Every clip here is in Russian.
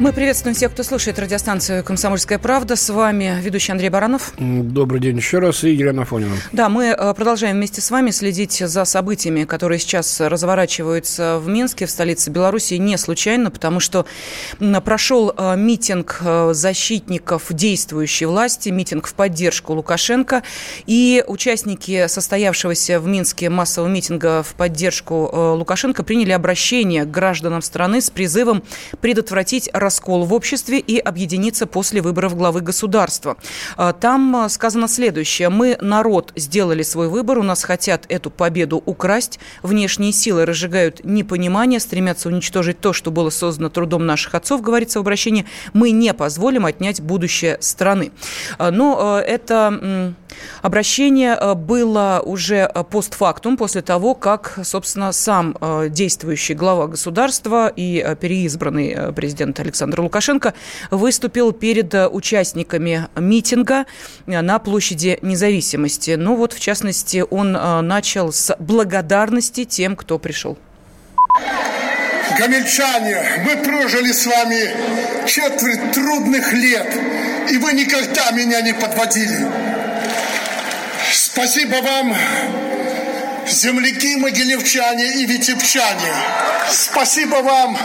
Мы приветствуем всех, кто слушает радиостанцию «Комсомольская правда». С вами ведущий Андрей Баранов. Добрый день еще раз. И Елена Афонина. Да, мы э, продолжаем вместе с вами следить за событиями, которые сейчас разворачиваются в Минске, в столице Беларуси, не случайно, потому что прошел э, митинг э, защитников действующей власти, митинг в поддержку Лукашенко. И участники состоявшегося в Минске массового митинга в поддержку Лукашенко приняли обращение к гражданам страны с призывом предотвратить раскол в обществе и объединиться после выборов главы государства. А, там а, сказано следующее. Мы, народ, сделали свой выбор, у нас хотят эту победу украсть. Внешние силы разжигают непонимание, стремятся уничтожить то, что было создано трудом наших отцов, говорится в обращении. Мы не позволим отнять будущее страны. А, но это обращение было уже постфактум, после того, как, собственно, сам действующий глава государства и переизбранный президент Александр Александр Лукашенко выступил перед э, участниками митинга э, на площади независимости. Ну вот, в частности, он э, начал с благодарности тем, кто пришел. Гамельчане, мы прожили с вами четверть трудных лет, и вы никогда меня не подводили. Спасибо вам, земляки могилевчане и витебчане. Спасибо вам,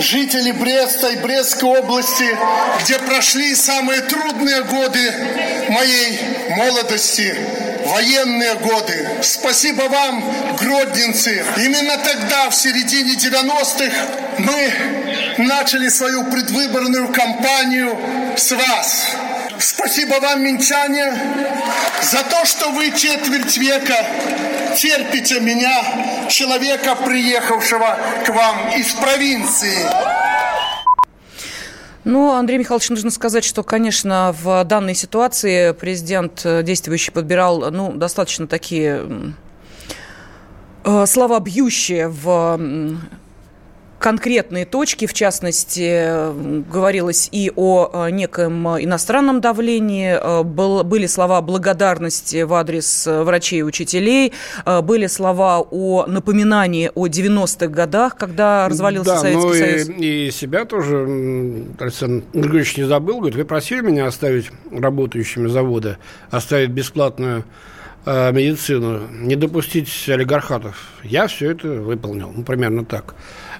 жители Бреста и Брестской области, где прошли самые трудные годы моей молодости, военные годы. Спасибо вам, гродненцы. Именно тогда, в середине 90-х, мы начали свою предвыборную кампанию с вас. Спасибо вам, минчане, за то, что вы четверть века терпите меня, человека, приехавшего к вам из провинции. Ну, Андрей Михайлович, нужно сказать, что, конечно, в данной ситуации президент э, действующий подбирал, ну, достаточно такие э, слова бьющие в конкретные точки, в частности, говорилось и о э, неком иностранном давлении, э, были слова благодарности в адрес э, врачей и учителей, были слова о напоминании о 90-х годах, когда развалился да, Советский ну Союз. И, и себя тоже Александр Григорьевич не забыл, говорит, вы просили меня оставить работающими завода, оставить бесплатную медицину, не допустить олигархатов. Я все это выполнил. Ну, примерно так.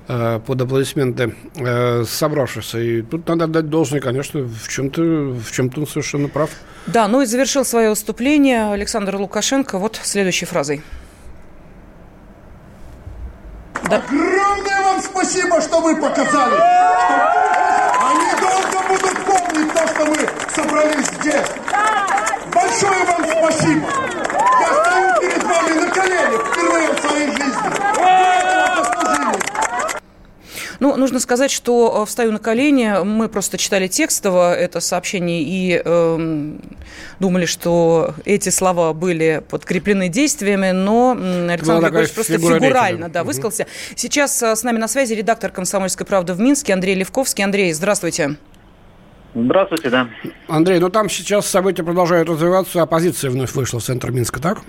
Э, под аплодисменты э, собравшихся. И тут надо отдать должное, конечно, в чем-то в чем-то он совершенно прав. Да, ну и завершил свое выступление Александр Лукашенко вот следующей фразой. Да. Огромное вам спасибо, что вы показали. Что они долго будут помнить то, что мы собрались здесь. Большое вам спасибо. Я стою перед вами на коленях впервые в своей жизни. Ну, нужно сказать, что э, «Встаю на колени» мы просто читали текстово это сообщение и э, думали, что эти слова были подкреплены действиями, но Александр Григорьевич просто фигурально да, высказался. Сейчас э, с нами на связи редактор «Комсомольской правды» в Минске Андрей Левковский. Андрей, здравствуйте. Здравствуйте, да. Андрей, ну там сейчас события продолжают развиваться, оппозиция вновь вышла в центр Минска, так?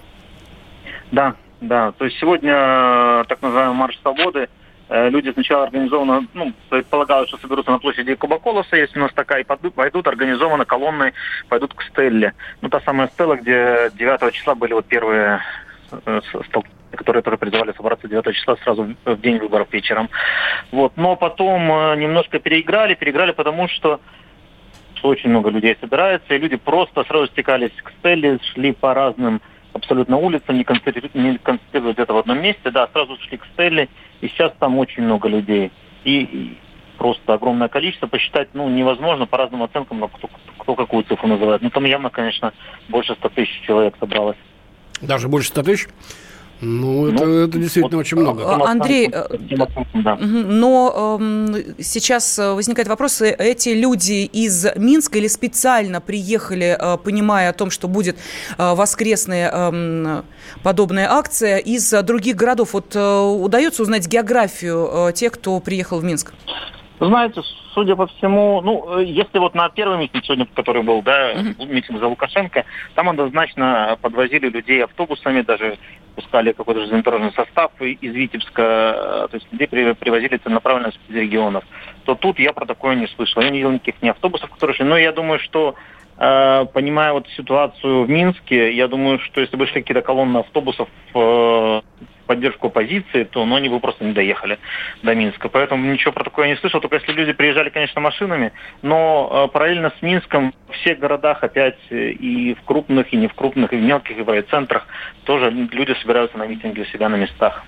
Да, да. То есть сегодня э, так называемый марш свободы – люди сначала организованно, ну, предполагают, что соберутся на площади Кубаколоса, есть у нас такая, и пойдут организованно колонны, пойдут к Стелле. Ну, та самая Стелла, где 9 числа были вот первые э, столкновения которые тоже призывали собраться 9 числа сразу в день выборов вечером. Вот. Но потом э, немножко переиграли, переиграли, потому что очень много людей собирается, и люди просто сразу стекались к Стелле, шли по разным абсолютно улицам, не концентрируясь где-то в одном месте, да, сразу шли к Стелле, и сейчас там очень много людей. И, просто огромное количество. Посчитать ну, невозможно по разным оценкам, но кто, кто какую цифру называет. Ну, там явно, конечно, больше 100 тысяч человек собралось. Даже больше 100 тысяч? Ну, это, ну, это действительно вот, очень много. А, Андрей, да. но э, сейчас возникает вопрос, эти люди из Минска или специально приехали, э, понимая о том, что будет э, воскресная э, подобная акция из других городов? Вот э, удается узнать географию э, тех, кто приехал в Минск? Знаете, судя по всему, ну, если вот на первый митинг сегодня, который был, да, uh-huh. митинг за Лукашенко, там однозначно подвозили людей автобусами, даже пускали какой-то железнодорожный состав из Витебска, э, то есть людей привозили целенаправленно из регионов, то тут я про такое не слышал. Я не видел никаких ни автобусов, которые шли, но я думаю, что э, понимая вот ситуацию в Минске, я думаю, что если бы шли какие-то колонны автобусов э, поддержку оппозиции, то ну, они бы просто не доехали до Минска. Поэтому ничего про такое не слышал, только если люди приезжали, конечно, машинами, но э, параллельно с Минском в всех городах опять э, и в крупных, и не в крупных, и в мелких, и в райцентрах тоже люди собираются на митинги у себя на местах.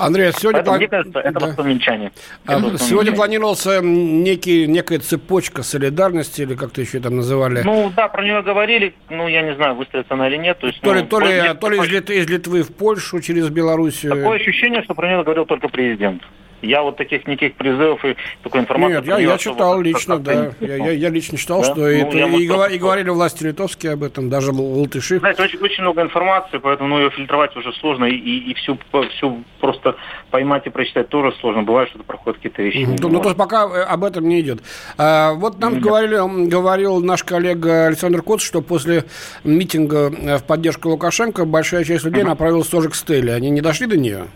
Андрей, а сегодня... Поэтому, мне кажется, это да. воспоминчане. А, сегодня планировался некий, некая цепочка солидарности, или как-то еще там называли. Ну да, про нее говорили, ну я не знаю, выставится она или нет. То, есть, то ну, ли, то ли, то ли из, Литвы, из Литвы в Польшу через Белоруссию. Такое ощущение, что про нее говорил только президент. Я вот таких никаких призывов и такой информации... Нет, я, я читал лично, да. Я, я, я лично читал, да? что ну, это, и, и, и говорили власти литовские об этом, даже латыши. Знаете, очень, очень много информации, поэтому ну, ее фильтровать уже сложно, и, и, и всю, всю просто поймать и прочитать тоже сложно. Бывает, что проходят какие-то вещи. Ну, ну, то есть пока э, об этом не идет. А, вот нам Нет. говорили, говорил наш коллега Александр Коц, что после митинга э, в поддержку Лукашенко большая часть людей uh-huh. направилась тоже к Стелле. Они не дошли до нее?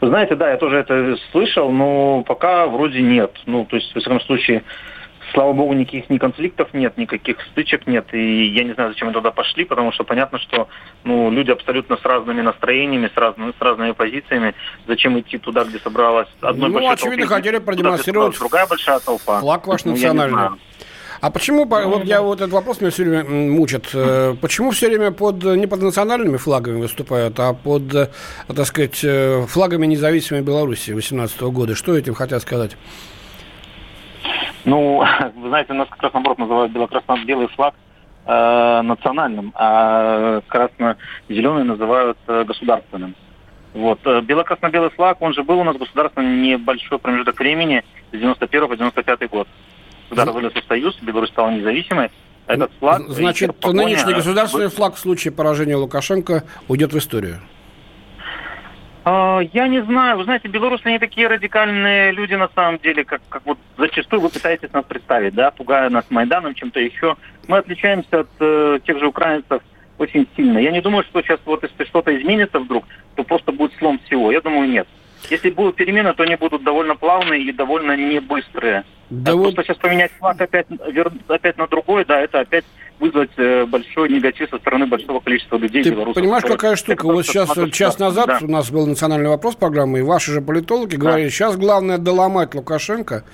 Вы знаете, да, я тоже это слышал, но пока вроде нет. Ну, то есть, в всяком случае, слава богу, никаких ни конфликтов нет, никаких стычек нет. И я не знаю, зачем они туда пошли, потому что понятно, что ну, люди абсолютно с разными настроениями, с разными, с разными позициями. Зачем идти туда, где собралась одна ну, большая очевидно, толпа, хотели продемонстрировать другая большая толпа. Флаг ваш ну, национальный. А почему, вот я вот этот вопрос меня все время мучит, э, почему все время под, не под национальными флагами выступают, а под, э, так сказать, э, флагами независимой Беларуси 18 года? Что этим хотят сказать? Ну, вы знаете, у нас как раз наоборот называют бело-красно-белый флаг э, национальным, а красно-зеленый называют э, государственным. Вот. Бело-красно-белый флаг, он же был у нас государственным небольшой промежуток времени с 91 по 95 год когда развалился Союз, Беларусь стала независимой, этот флаг... Значит, погоня... нынешний государственный флаг в случае поражения Лукашенко уйдет в историю? А, я не знаю. Вы знаете, белорусы не такие радикальные люди на самом деле, как, как вот зачастую вы пытаетесь нас представить, да, пугая нас Майданом, чем-то еще. Мы отличаемся от э, тех же украинцев очень сильно. Я не думаю, что сейчас вот если что-то изменится вдруг, то просто будет слом всего. Я думаю, нет. Если будут перемены, то они будут довольно плавные и довольно не быстрые. Да а вот... Просто сейчас поменять флаг опять, вер... опять на другой, да, это опять вызвать э, большой негатив со стороны большого количества людей Ты белорусов. понимаешь, какая штука? Вот сейчас, час назад да. у нас был национальный вопрос программы, и ваши же политологи да. говорили, сейчас главное доломать Лукашенко,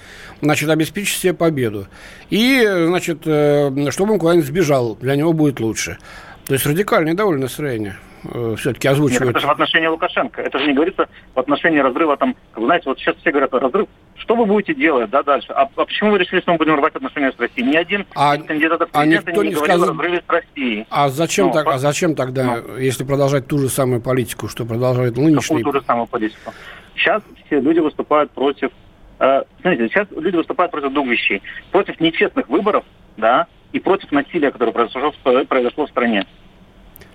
значит, обеспечить себе победу. И, значит, э, чтобы он куда-нибудь сбежал, для него будет лучше. То есть радикальное довольно настроение. Э, все-таки озвучивают. Нет, это же в отношении Лукашенко. Это же не говорится в отношении разрыва там, как вы знаете, вот сейчас все говорят, разрыв. Что вы будете делать, да, дальше? А, а почему вы решили, что мы будем рвать отношения с Россией? Ни один а, из кандидатов а никто не, не говорил сказал... о разрыве с Россией. А зачем, ну, так, а зачем тогда, ну. если продолжать ту же самую политику, что продолжает нынешний... Какую ту же самую политику? Сейчас все люди выступают против... Э, смотрите, сейчас люди выступают против двух вещей. Против нечестных выборов, да, и против насилия, которое произошло, произошло в стране.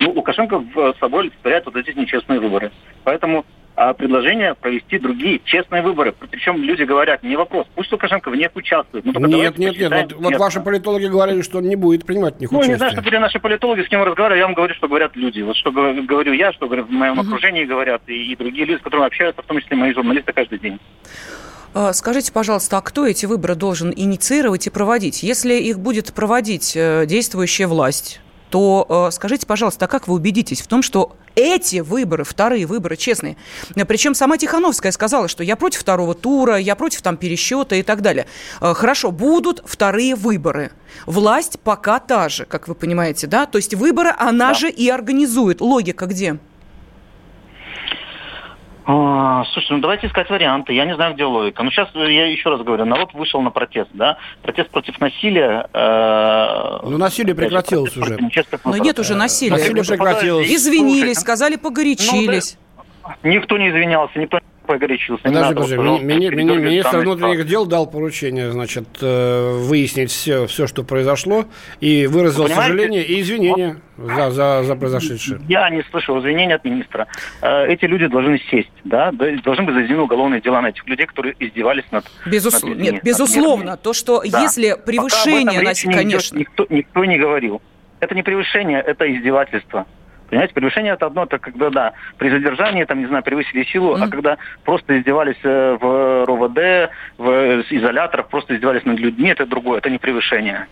Ну, Лукашенко в собой олицетворяет вот эти нечестные выборы. Поэтому а предложение провести другие честные выборы. Причем люди говорят, не вопрос, пусть Лукашенко в них участвует. Ну, нет, нет, нет. Вот, вот ваши политологи говорили, что он не будет принимать в них ну, участие. Ну, не знаю, что говорят наши политологи, с кем я разговариваю, я вам говорю, что говорят люди. Вот что говорю я, что говорю, в моем uh-huh. окружении говорят, и, и другие люди, с которыми общаются, в том числе мои журналисты каждый день. А, скажите, пожалуйста, а кто эти выборы должен инициировать и проводить? Если их будет проводить э, действующая власть, то э, скажите, пожалуйста, а как вы убедитесь в том, что эти выборы, вторые выборы, честные. Причем сама Тихановская сказала, что я против второго тура, я против там пересчета и так далее. Э, хорошо, будут вторые выборы. Власть пока та же, как вы понимаете, да? То есть выборы она да. же и организует. Логика где? А, слушай, ну давайте искать варианты. Я не знаю, где логика. Ну сейчас я еще раз говорю, народ вышел на протест, да? Протест против насилия. Э, ну насилие прекратилось уже. Но нет уже насилия. Насилие прекратилось. Извинились, сказали, погорячились. Ну, да, никто не извинялся, никто погорячился. Подожди, подожди. Ми, ми, ми, министр внутренних дел дал поручение, значит, э, выяснить все, все, что произошло, и выразил сожаление и извинения за, за, за произошедшее. Я не слышал извинений от министра. Э, эти люди должны сесть, да, должны быть заведены уголовные дела на этих людей, которые издевались над... Безус... над Нет, безусловно, то, что да. если превышение, Пока конечно... Никто, никто не говорил. Это не превышение, это издевательство. Понимаете, превышение это одно, это когда, да, при задержании, там, не знаю, превысили силу, mm-hmm. а когда просто издевались э, в РОВД, в изоляторах, просто издевались над людьми, это другое, это не превышение.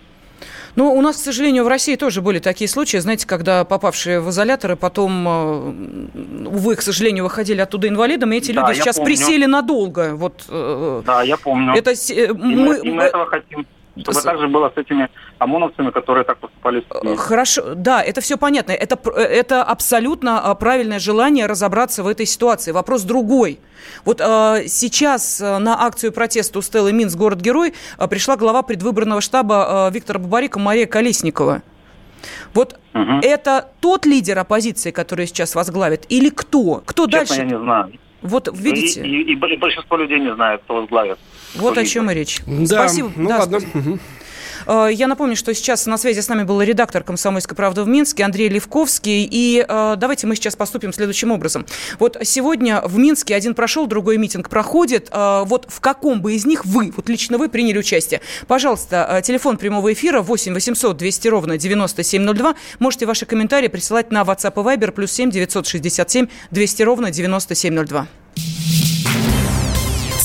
Ну, у нас, к сожалению, в России тоже были такие случаи, знаете, когда попавшие в изоляторы потом, э, увы, к сожалению, выходили оттуда инвалидами, эти да, люди сейчас помню. присели надолго. Вот, э, да, я помню. Это, мы, и мы этого хотим. Чтобы с... так же было с этими ОМОНовцами, которые так поступали. Хорошо, да, это все понятно. Это, э, это абсолютно а, правильное желание разобраться в этой ситуации. Вопрос другой. Вот э, сейчас на акцию протеста у Стеллы Минс «Город-герой» пришла глава предвыборного штаба э, Виктора Бабарика Мария Колесникова. Вот угу. это тот лидер оппозиции, который сейчас возглавит, или кто? Кто Честно, дальше? я не знаю. Вот видите? И, и, и большинство людей не знает, кто возглавит. Вот о чем и речь. Да, Спасибо. Ну да, ладно. Спасибо. Э, я напомню, что сейчас на связи с нами был редактор «Комсомольской правды» в Минске Андрей Левковский. И э, давайте мы сейчас поступим следующим образом. Вот сегодня в Минске один прошел, другой митинг проходит. Э, вот в каком бы из них вы, вот лично вы, приняли участие? Пожалуйста, телефон прямого эфира 8 800 200 ровно 9702. Можете ваши комментарии присылать на WhatsApp и Viber плюс 7 967 200 ровно 9702.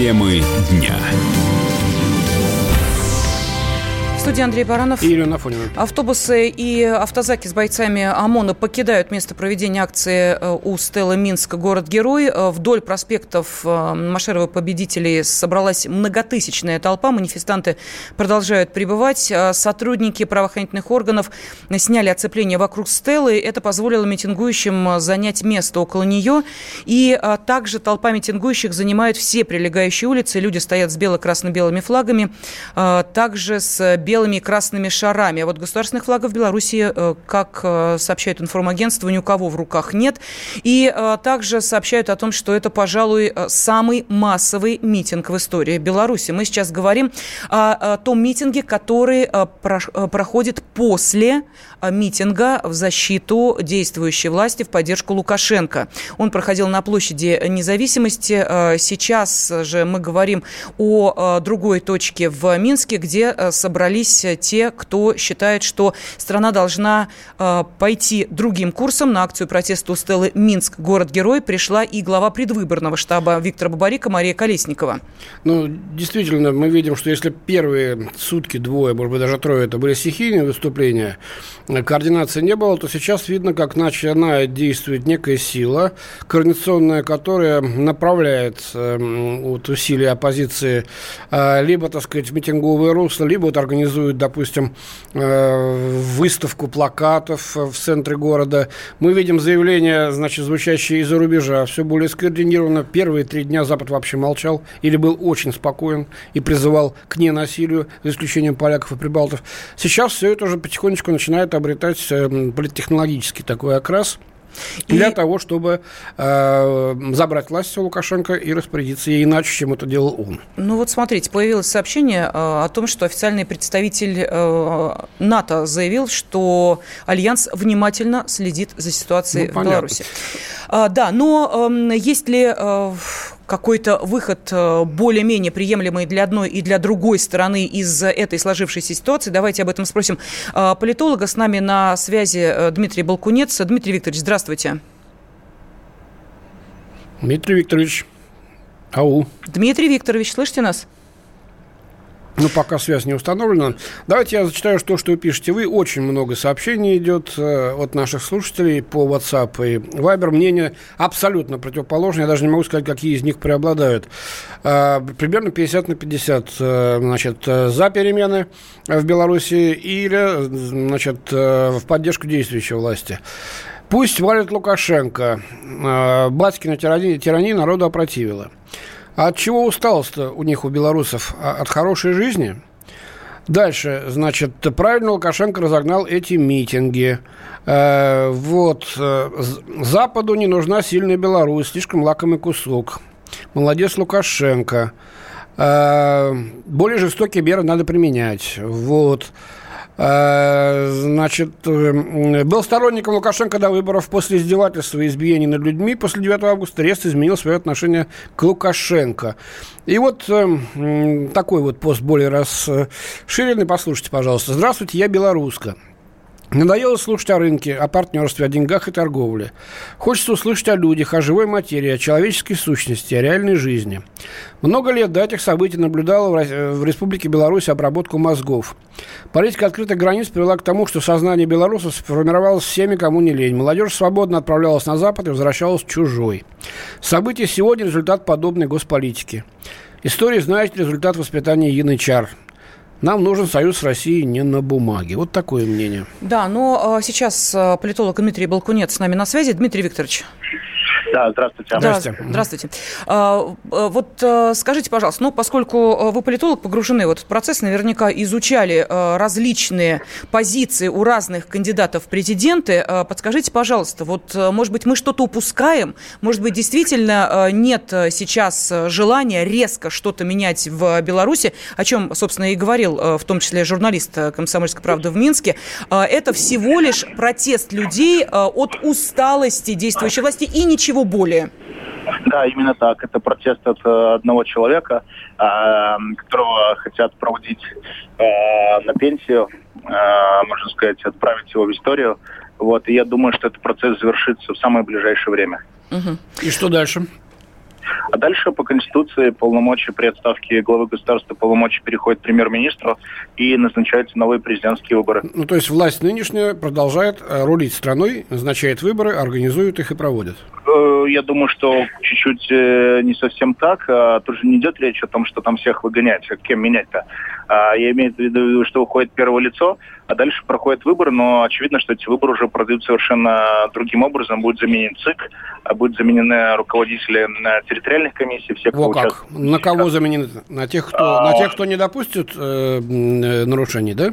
Темы дня студии Андрей Баранов. И Елена Афонина. Автобусы и автозаки с бойцами ОМОНа покидают место проведения акции э, у Стелла Минск «Город-герой». Э, вдоль проспектов э, Машерова победителей собралась многотысячная толпа. Манифестанты продолжают прибывать. Сотрудники правоохранительных органов сняли оцепление вокруг Стеллы. Это позволило митингующим занять место около нее. И также толпа митингующих занимает все прилегающие улицы. Люди стоят с бело-красно-белыми флагами. Также с белыми и красными шарами. А вот государственных флагов Беларуси, э, как э, сообщает информагентство, ни у кого в руках нет. И э, также сообщают о том, что это, пожалуй, самый массовый митинг в истории Беларуси. Мы сейчас говорим о, том митинге, который проходит после митинга в защиту действующей власти в поддержку Лукашенко. Он проходил на площади независимости. Сейчас же мы говорим о другой точке в Минске, где собрались собрались э, те, кто считает, что страна должна э, пойти другим курсом. На акцию протеста у Стеллы «Минск. Город-герой» пришла и глава предвыборного штаба Виктора Бабарика Мария Колесникова. Ну, действительно, мы видим, что если первые сутки, двое, может быть, даже трое, это были стихийные выступления, координации не было, то сейчас видно, как начинает действовать некая сила, координационная, которая направляет э, вот, усилия оппозиции э, либо, так сказать, в митинговое русло, либо вот организуют, допустим, э, выставку плакатов в центре города. Мы видим заявления, значит, звучащие из-за рубежа, все более скоординировано. Первые три дня Запад вообще молчал или был очень спокоен и призывал к ненасилию, за исключением поляков и прибалтов. Сейчас все это уже потихонечку начинает обретать э, политтехнологический такой окрас для и... того, чтобы э, забрать власть у Лукашенко и распорядиться ей иначе, чем это делал он. Ну вот смотрите, появилось сообщение э, о том, что официальный представитель э, НАТО заявил, что Альянс внимательно следит за ситуацией ну, в Беларуси. Э, да, но э, есть ли... Э, какой-то выход более-менее приемлемый для одной и для другой стороны из этой сложившейся ситуации. Давайте об этом спросим политолога. С нами на связи Дмитрий Балкунец. Дмитрий Викторович, здравствуйте. Дмитрий Викторович, ау. Дмитрий Викторович, слышите нас? Ну, пока связь не установлена. Давайте я зачитаю то, что вы пишете. Вы очень много сообщений идет э, от наших слушателей по WhatsApp и Viber. Мнение абсолютно противоположное. Я даже не могу сказать, какие из них преобладают. Э, примерно 50 на 50. Э, значит, за перемены в Беларуси или, значит, в поддержку действующей власти. Пусть валит Лукашенко. Батькина тирания, тирания народу опротивила. А от чего усталость-то у них, у белорусов? А от хорошей жизни? Дальше, значит, правильно Лукашенко разогнал эти митинги. Э, вот, э, Западу не нужна сильная Беларусь, слишком лакомый кусок. Молодец Лукашенко. Э, более жестокие меры надо применять. Вот. Э, значит, э, был сторонником Лукашенко до выборов после издевательства и избиений над людьми. После 9 августа Рест изменил свое отношение к Лукашенко. И вот э, такой вот пост более расширенный. Послушайте, пожалуйста. Здравствуйте, я белоруска. Надоело слушать о рынке, о партнерстве, о деньгах и торговле. Хочется услышать о людях, о живой материи, о человеческой сущности, о реальной жизни. Много лет до этих событий наблюдала в Республике Беларусь обработку мозгов. Политика открытых границ привела к тому, что сознание белорусов сформировалось всеми, кому не лень. Молодежь свободно отправлялась на Запад и возвращалась чужой. События сегодня – результат подобной госполитики. История, знаете, результат воспитания янычар – нам нужен союз с Россией не на бумаге. Вот такое мнение. Да, но а, сейчас а, политолог Дмитрий Балкунец с нами на связи. Дмитрий Викторович. Да, здравствуйте. Здравствуйте. Здравствуйте. А, а, вот а, скажите, пожалуйста, ну, поскольку вы политолог, погружены в этот процесс, наверняка изучали различные позиции у разных кандидатов в президенты. Подскажите, пожалуйста, вот, может быть, мы что-то упускаем? Может быть, действительно нет сейчас желания резко что-то менять в Беларуси, о чем, собственно, и говорил в том числе журналист «Комсомольской правды» в Минске. Это всего лишь протест людей от усталости действующей власти и ничего ничего более. Да, именно так. Это протест от э, одного человека, э, которого хотят проводить э, на пенсию, можно сказать, отправить его в историю. Вот, и я думаю, что этот процесс завершится в самое ближайшее время. Угу. И что дальше? А дальше по Конституции полномочия при отставке главы государства полномочия переходят премьер-министру и назначаются новые президентские выборы. Ну, то есть власть нынешняя продолжает рулить страной, назначает выборы, организует их и проводит? Э, я думаю, что чуть-чуть э, не совсем так. А тоже не идет речь о том, что там всех выгонять, а кем менять-то. А я имею в виду, что выходит первое лицо, а дальше проходят выборы, но очевидно, что эти выборы уже пройдут совершенно другим образом. Будет заменен ЦИК, а будут заменены руководители территориальных комиссий, все, кто Во как. На кого заменены? На тех, кто, а... на тех, кто не допустит э, нарушений, да?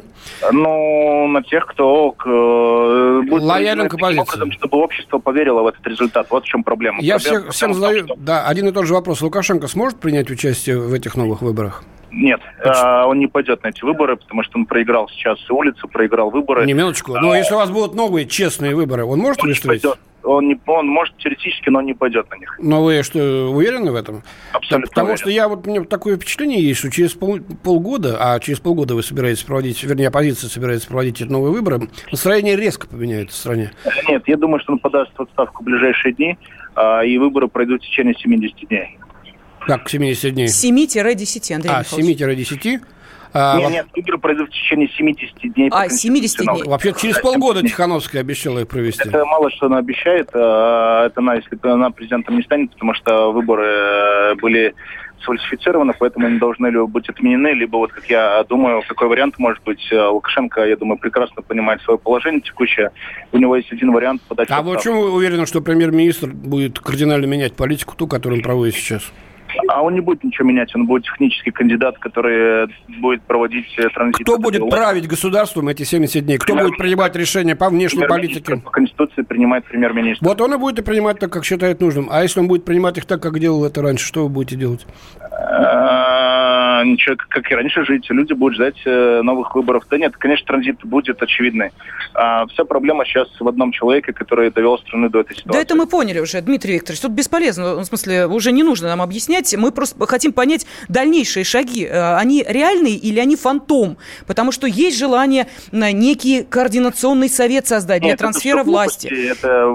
Ну, на тех, кто э, будет лоялен к оппозиции. Образом, чтобы общество поверило в этот результат. Вот в чем проблема. Я проблема всех, всем задаю, что... да, один и тот же вопрос. Лукашенко сможет принять участие в этих новых выборах? Нет, а, он не пойдет на эти выборы, потому что он проиграл сейчас с проиграл выборы. Не, минуточку. А, но если у вас будут новые честные выборы, он может он выступить? Не Он, не, он может теоретически, но он не пойдет на них. Но вы что, уверены в этом? Абсолютно Потому уверен. что я вот, у меня такое впечатление есть, что через пол, полгода, а через полгода вы собираетесь проводить, вернее, оппозиция собирается проводить эти новые выборы, настроение резко поменяется в стране. Нет, я думаю, что он подаст в отставку в ближайшие дни, а, и выборы пройдут в течение 70 дней. Как 70 дней? 7-10, Андрей А, 7-10? А, нет, нет, выборы пройдут в течение 70 дней. А, 70 дней. Вообще через полгода Тихановская обещала их провести. Это мало что она обещает. А, это она, если она президентом не станет, потому что выборы э, были сфальсифицированы, поэтому они должны либо быть отменены, либо, вот как я думаю, какой вариант может быть. Э, Лукашенко, я думаю, прекрасно понимает свое положение текущее. У него есть один вариант подать... А вы почему вы уверены, что премьер-министр будет кардинально менять политику, ту, которую он проводит сейчас? А он не будет ничего менять, он будет технический кандидат, который будет проводить э, транзит. Кто будет власть. править государством эти 70 дней? Кто будет принимать решения по внешней политике? По Конституции принимает премьер-министр. Вот он и будет и принимать так, как считает нужным. А если он будет принимать их так, как делал это раньше, что вы будете делать? Э, ничего, как и раньше жить. Люди будут ждать э, новых выборов. Да нет, конечно, транзит будет очевидный. А, вся проблема сейчас в одном человеке, который довел страну до этой ситуации. Да это мы поняли уже, Дмитрий Викторович. Тут бесполезно. В смысле, уже не нужно нам объяснять. Мы просто хотим понять дальнейшие шаги. Э, они реальные или они фантом? Потому что есть желание на некий координационный совет создать для нет, трансфера это власти. Это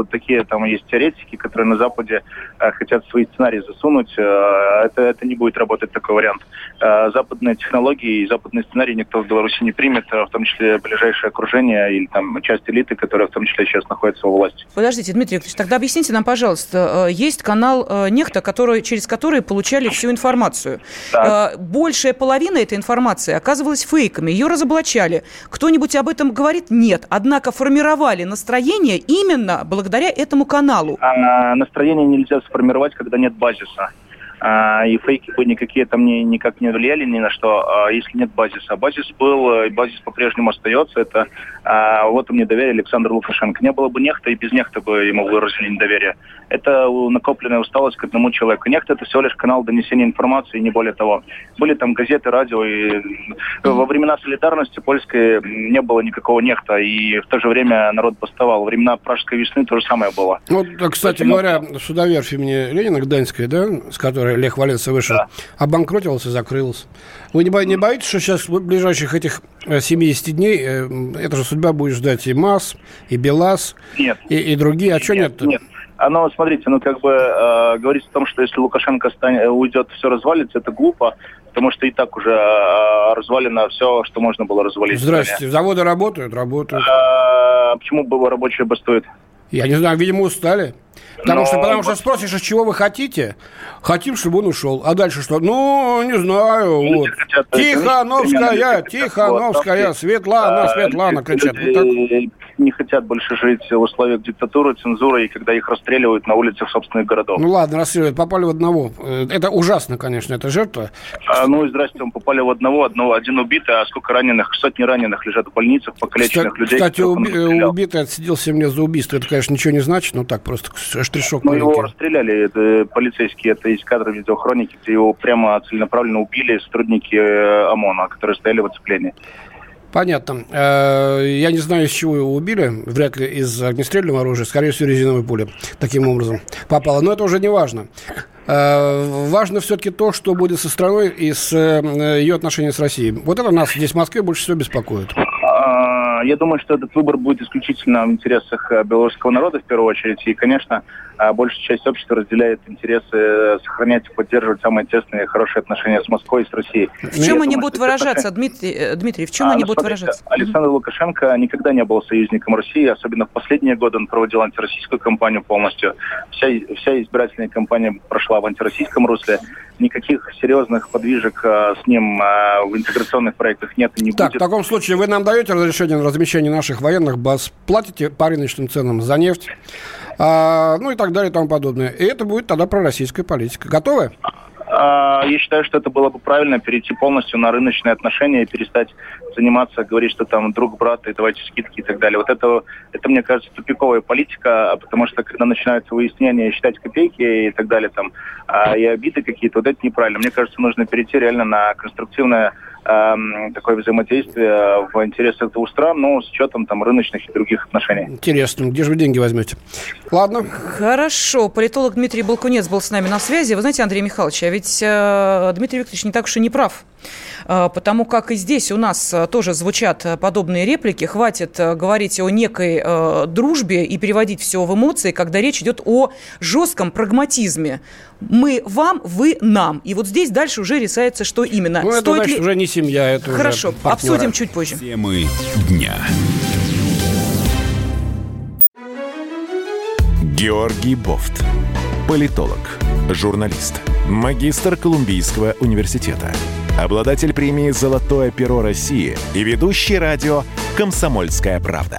э, такие там есть теоретики, которые на Западе э, хотят свои сценарии засунуть. Э, это, это не будет работать такой вариант. Э, западные технологии и западные сценарии никто в Беларуси не примет, в том числе ближайшее окружение или там часть элиты, которая в том числе сейчас находится у власти. Подождите, Дмитрий Викторович, тогда объясните нам, пожалуйста, есть канал Нехта, который, через который получали всю информацию. Так. Большая половина этой информации оказывалась фейками, ее разоблачали. Кто-нибудь об этом говорит? Нет. Однако формировали настроение именно благодаря этому каналу. А настроение нельзя сформировать, когда нет базиса. А, и фейки бы никакие там не, никак не влияли ни на что, а, если нет базиса. Базис был, и базис по-прежнему остается. Это а, вот мне недоверие Александр Лукашенко. Не было бы нехта, и без нехта бы ему выразили недоверие. Это накопленная усталость к одному человеку. Нехта – это всего лишь канал донесения информации, не более того. Были там газеты, радио, и во времена солидарности польской не было никакого нехта, и в то же время народ бастовал. Во времена Пражской весны то же самое было. Вот, кстати Поэтому... говоря, судоверфь имени Ленина Гданьская, да, с которой Лех Валенса вышел, да. обанкротился, закрылся. Вы не, не боитесь, что сейчас в ближайших этих 70 э, дней э, эта же судьба будет ждать и МАС, и БелАЗ, нет. И, и другие? А что нет? Нет. Оно, смотрите, ну как бы э, говорить о том, что если Лукашенко станет, уйдет, все развалится, это глупо, потому что и так уже э, развалено все, что можно было развалить. Здрасте, заводы работают, работают. А, почему бы рабочие бастуют? Я не знаю, видимо, устали. Потому, Но... что, потому что спросишь, а чего вы хотите? Хотим, чтобы он ушел. А дальше что? Ну, не знаю. Люди вот. Хотят, Тихановская, Тихановская, вот, Светлана, Светлана кричат. Вот так не хотят больше жить в условиях диктатуры, цензуры, и когда их расстреливают на улицах собственных городов. Ну ладно, расстреливают, попали в одного. Э, это ужасно, конечно, это жертва. А, ну здрасте, мы попали в одного, одного, один убитый, а сколько раненых, сотни раненых лежат в больницах, покалеченных кстати, людей. Кстати, уби- убитый отсиделся мне за убийство. Это, конечно, ничего не значит, но так просто штришок Ну, его расстреляли, это полицейские, это из кадров видеохроники, где его прямо целенаправленно убили сотрудники э, ОМОНа, которые стояли в оцеплении. Понятно. Э, я не знаю, из чего его убили. Вряд ли из огнестрельного оружия. Скорее всего, резиновой пули таким образом попало. Но это уже не важно. Э, важно все-таки то, что будет со страной и с ее отношением с Россией. Вот это нас здесь в Москве больше всего беспокоит. А, я думаю, что этот выбор будет исключительно в интересах белорусского народа в первую очередь. И, конечно, а большая часть общества разделяет интересы э, сохранять и поддерживать самые тесные хорошие отношения с Москвой и с Россией. В чем Я они думаю, будут выражаться, Дмитрий, э, Дмитрий, в чем а, они ну, будут смотрите, выражаться? Александр Лукашенко никогда не был союзником России, особенно в последние годы он проводил антироссийскую кампанию полностью. Вся, вся избирательная кампания прошла в антироссийском русле. Никаких серьезных подвижек а, с ним а, в интеграционных проектах нет и не так, будет. в таком случае вы нам даете разрешение на размещение наших военных баз, платите по рыночным ценам за нефть, а, ну и так далее и тому подобное. И это будет тогда пророссийская политика. Готовы? А, я считаю, что это было бы правильно перейти полностью на рыночные отношения и перестать заниматься, говорить, что там друг, брат, и давайте скидки и так далее. Вот это, это мне кажется, тупиковая политика, потому что когда начинаются выяснения, считать копейки и так далее, там, а, и обиды какие-то, вот это неправильно. Мне кажется, нужно перейти реально на конструктивное такое взаимодействие в интересах двух стран, но с учетом там рыночных и других отношений. Интересно, где же вы деньги возьмете? Ладно. Хорошо. Политолог Дмитрий Балкунец был с нами на связи. Вы знаете, Андрей Михайлович, а ведь э, Дмитрий Викторович не так уж и не прав. Э, потому как и здесь у нас э, тоже звучат подобные реплики. Хватит э, говорить о некой э, дружбе и переводить все в эмоции, когда речь идет о жестком прагматизме. Мы вам, вы нам. И вот здесь дальше уже рисуется, что именно. Ну, это, Стоит значит, ли... уже не семья, это Хорошо, уже обсудим чуть позже. Темы дня. Георгий Бофт. Политолог, журналист, магистр Колумбийского университета, обладатель премии «Золотое перо России» и ведущий радио «Комсомольская правда».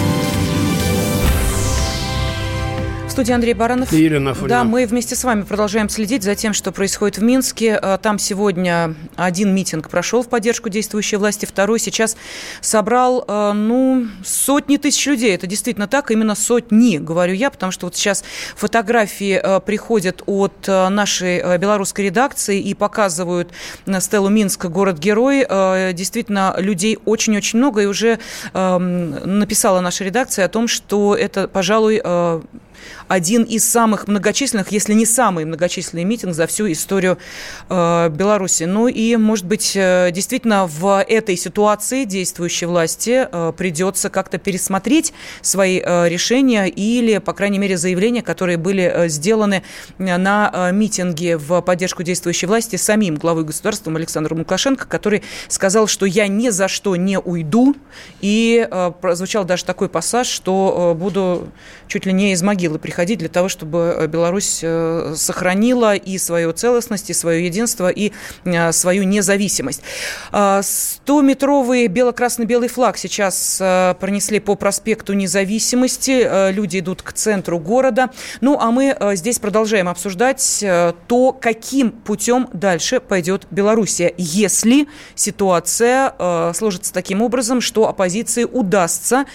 В студии Андрей Баранов. И Елена Афонина. Да, мы вместе с вами продолжаем следить за тем, что происходит в Минске. Э, там сегодня один митинг прошел в поддержку действующей власти, второй сейчас собрал, э, ну, сотни тысяч людей. Это действительно так, именно сотни, говорю я, потому что вот сейчас фотографии э, приходят от нашей белорусской редакции и показывают стелу Минска, город-герой. Действительно, людей очень-очень много, и уже эм, написала наша редакция о том, что это, пожалуй, один из самых многочисленных, если не самый многочисленный митинг за всю историю э, Беларуси. Ну и, может быть, э, действительно в этой ситуации действующей власти э, придется как-то пересмотреть свои э, решения или, по крайней мере, заявления, которые были э, сделаны на э, митинге в поддержку действующей власти самим главой государства Александром Лукашенко, который сказал, что я ни за что не уйду. И э, прозвучал даже такой пассаж, что э, буду чуть ли не из могилы приходить для того, чтобы э, Беларусь э, сохранила и свою целостность, и свое единство, и э, свою независимость. 100-метровый бело-красно-белый флаг сейчас пронесли по проспекту Независимости. Люди идут к центру города. Ну, а мы здесь продолжаем обсуждать то, каким путем дальше пойдет Белоруссия, если ситуация сложится таким образом, что оппозиции удастся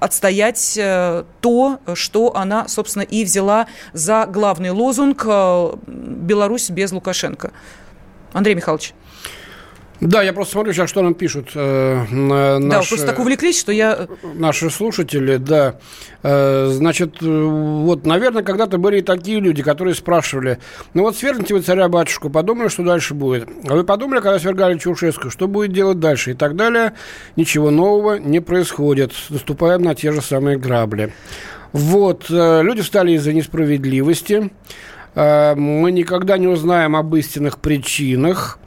отстоять э, то, что она, собственно, и взяла за главный лозунг э, «Беларусь без Лукашенко». Андрей Михайлович. Да, я просто смотрю сейчас, что нам пишут э, наши, Да, просто так увлеклись, что я... Наши слушатели, да. Э, значит, вот, наверное, когда-то были и такие люди, которые спрашивали, ну вот свергните вы царя-батюшку, подумали, что дальше будет. А вы подумали, когда свергали Чаушеску, что будет делать дальше? И так далее. Ничего нового не происходит. Наступаем на те же самые грабли. Вот, э, люди встали из-за несправедливости. Э, мы никогда не узнаем об истинных причинах.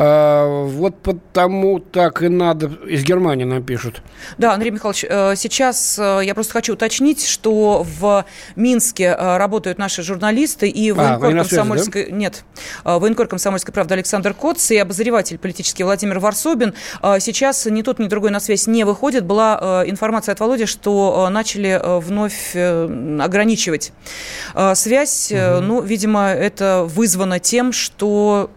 А, вот потому так и надо. Из Германии нам пишут. Да, Андрей Михайлович, э, сейчас э, я просто хочу уточнить, что в Минске э, работают наши журналисты и военкор а, комсомольской... Да? Нет, военкор комсомольской правды Александр Коц и обозреватель политический Владимир Варсобин. Сейчас ни тот, ни другой на связь не выходит. Была информация от Володи, что начали вновь ограничивать связь. Угу. Ну, видимо, это вызвано тем, что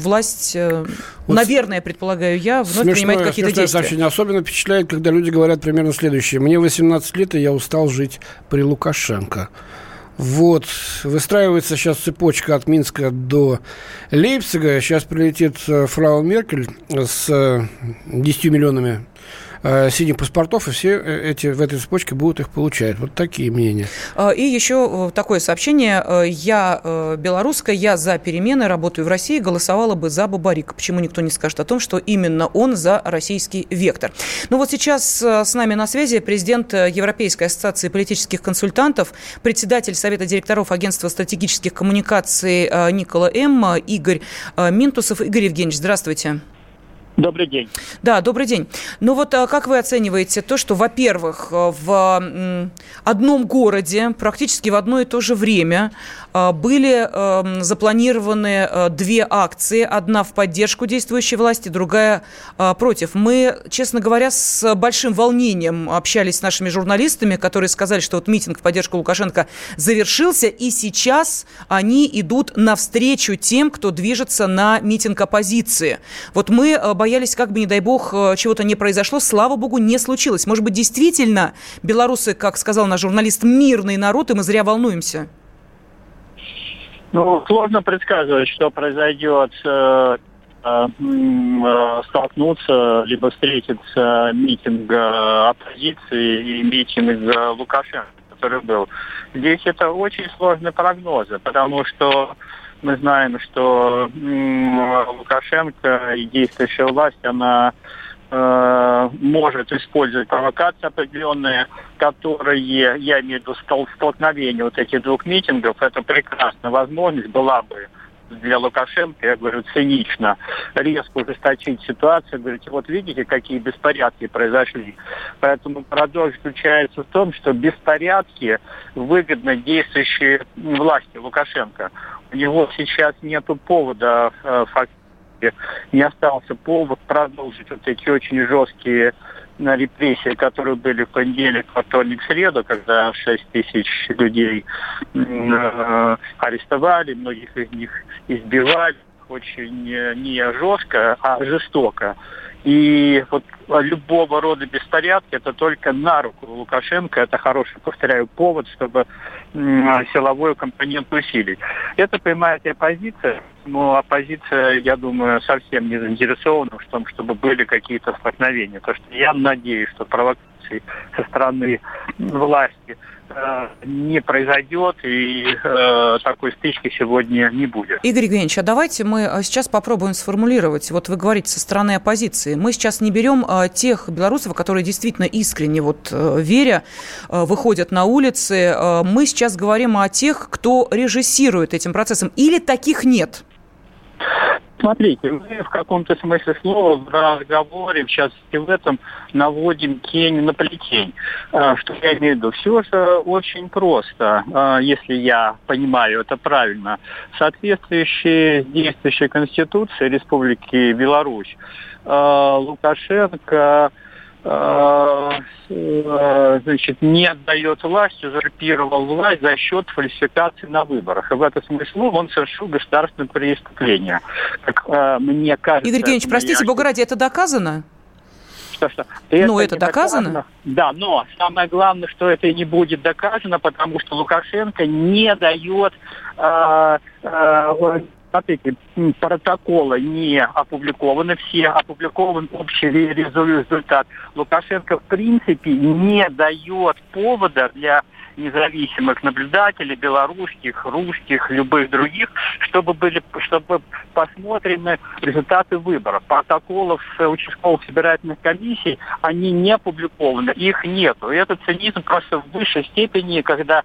власть, э, вот наверное, предполагаю я, вновь смешное, принимает какие-то действия. Сообщение. Особенно впечатляет, когда люди говорят примерно следующее. Мне 18 лет, и я устал жить при Лукашенко. Вот, выстраивается сейчас цепочка от Минска до Лейпцига. Сейчас прилетит э, фрау Меркель с 10 э, миллионами э, синих паспортов, и все э, эти в этой цепочке будут их получать. Вот такие мнения. А, и еще э, такое сообщение. Э, я белорусская, я за перемены, работаю в России, голосовала бы за Бабарика. Почему никто не скажет о том, что именно он за российский вектор? Ну вот сейчас с нами на связи президент Европейской ассоциации политических консультантов, председатель Совета директоров Агентства стратегических коммуникаций Никола М. Игорь Минтусов. Игорь Евгеньевич, здравствуйте. Добрый день. Да, добрый день. Ну вот а как вы оцениваете то, что, во-первых, в одном городе практически в одно и то же время были эм, запланированы э, две акции. Одна в поддержку действующей власти, другая а, против. Мы, честно говоря, с большим волнением общались с нашими журналистами, которые сказали, что вот митинг в поддержку Лукашенко завершился, и сейчас они идут навстречу тем, кто движется на митинг оппозиции. Вот мы э, боялись, как бы, не дай бог, э, чего-то не произошло. Слава богу, не случилось. Может быть, действительно, белорусы, как сказал наш журналист, мирный народ, и мы зря волнуемся? Ну, сложно предсказывать, что произойдет э, э, э, столкнуться, либо встретиться митинг оппозиции и митинг Лукашенко, который был. Здесь это очень сложные прогнозы, потому что мы знаем, что Лукашенко и действующая власть, она Э, может использовать провокации определенные, которые, я имею в виду столкновение вот этих двух митингов, это прекрасная возможность была бы для Лукашенко, я говорю, цинично, резко ужесточить ситуацию, говорите, вот видите, какие беспорядки произошли. Поэтому парадокс заключается в том, что беспорядки выгодно действующие власти Лукашенко. У него сейчас нет повода э, фактически не остался повод продолжить вот эти очень жесткие на репрессии, которые были в понедельник, вторник, среду, когда 6 тысяч людей э, арестовали, многих из них избивали очень не жестко, а жестоко. И вот любого рода беспорядки это только на руку Лукашенко. Это хороший, повторяю, повод, чтобы силовую компоненту усилить. Это понимает и оппозиция, но оппозиция, я думаю, совсем не заинтересована в том, чтобы были какие-то столкновения. То, что я надеюсь, что провокации со стороны власти – Э, не произойдет и э, такой стычки сегодня не будет. Игорь Евгеньевич, а давайте мы э, сейчас попробуем сформулировать. Вот вы говорите со стороны оппозиции. Мы сейчас не берем э, тех белорусов, которые действительно искренне, вот э, веря, э, выходят на улицы. Э, мы сейчас говорим о тех, кто режиссирует этим процессом. Или таких нет? Смотрите, мы в каком-то смысле слова в разговоре, в частности в этом, наводим тень на плетень. А, что я имею в виду? Все же очень просто, а, если я понимаю это правильно. Соответствующие действующей Конституции Республики Беларусь а, Лукашенко значит, не отдает власть, узурпировал власть за счет фальсификации на выборах. И в этом смысле он совершил государственное преступление. Как э, мне кажется... Игорь Евгеньевич, простите, бога ради, это доказано? Что, что? Это ну, это доказано? доказано? Да, но самое главное, что это не будет доказано, потому что Лукашенко не дает э, э, смотрите, протоколы не опубликованы все, опубликован общий результат. Лукашенко в принципе не дает повода для независимых наблюдателей, белорусских, русских, любых других, чтобы были, чтобы посмотрены результаты выборов. Протоколов с участковых избирательных комиссий, они не опубликованы, их нету. И это цинизм просто в высшей степени, когда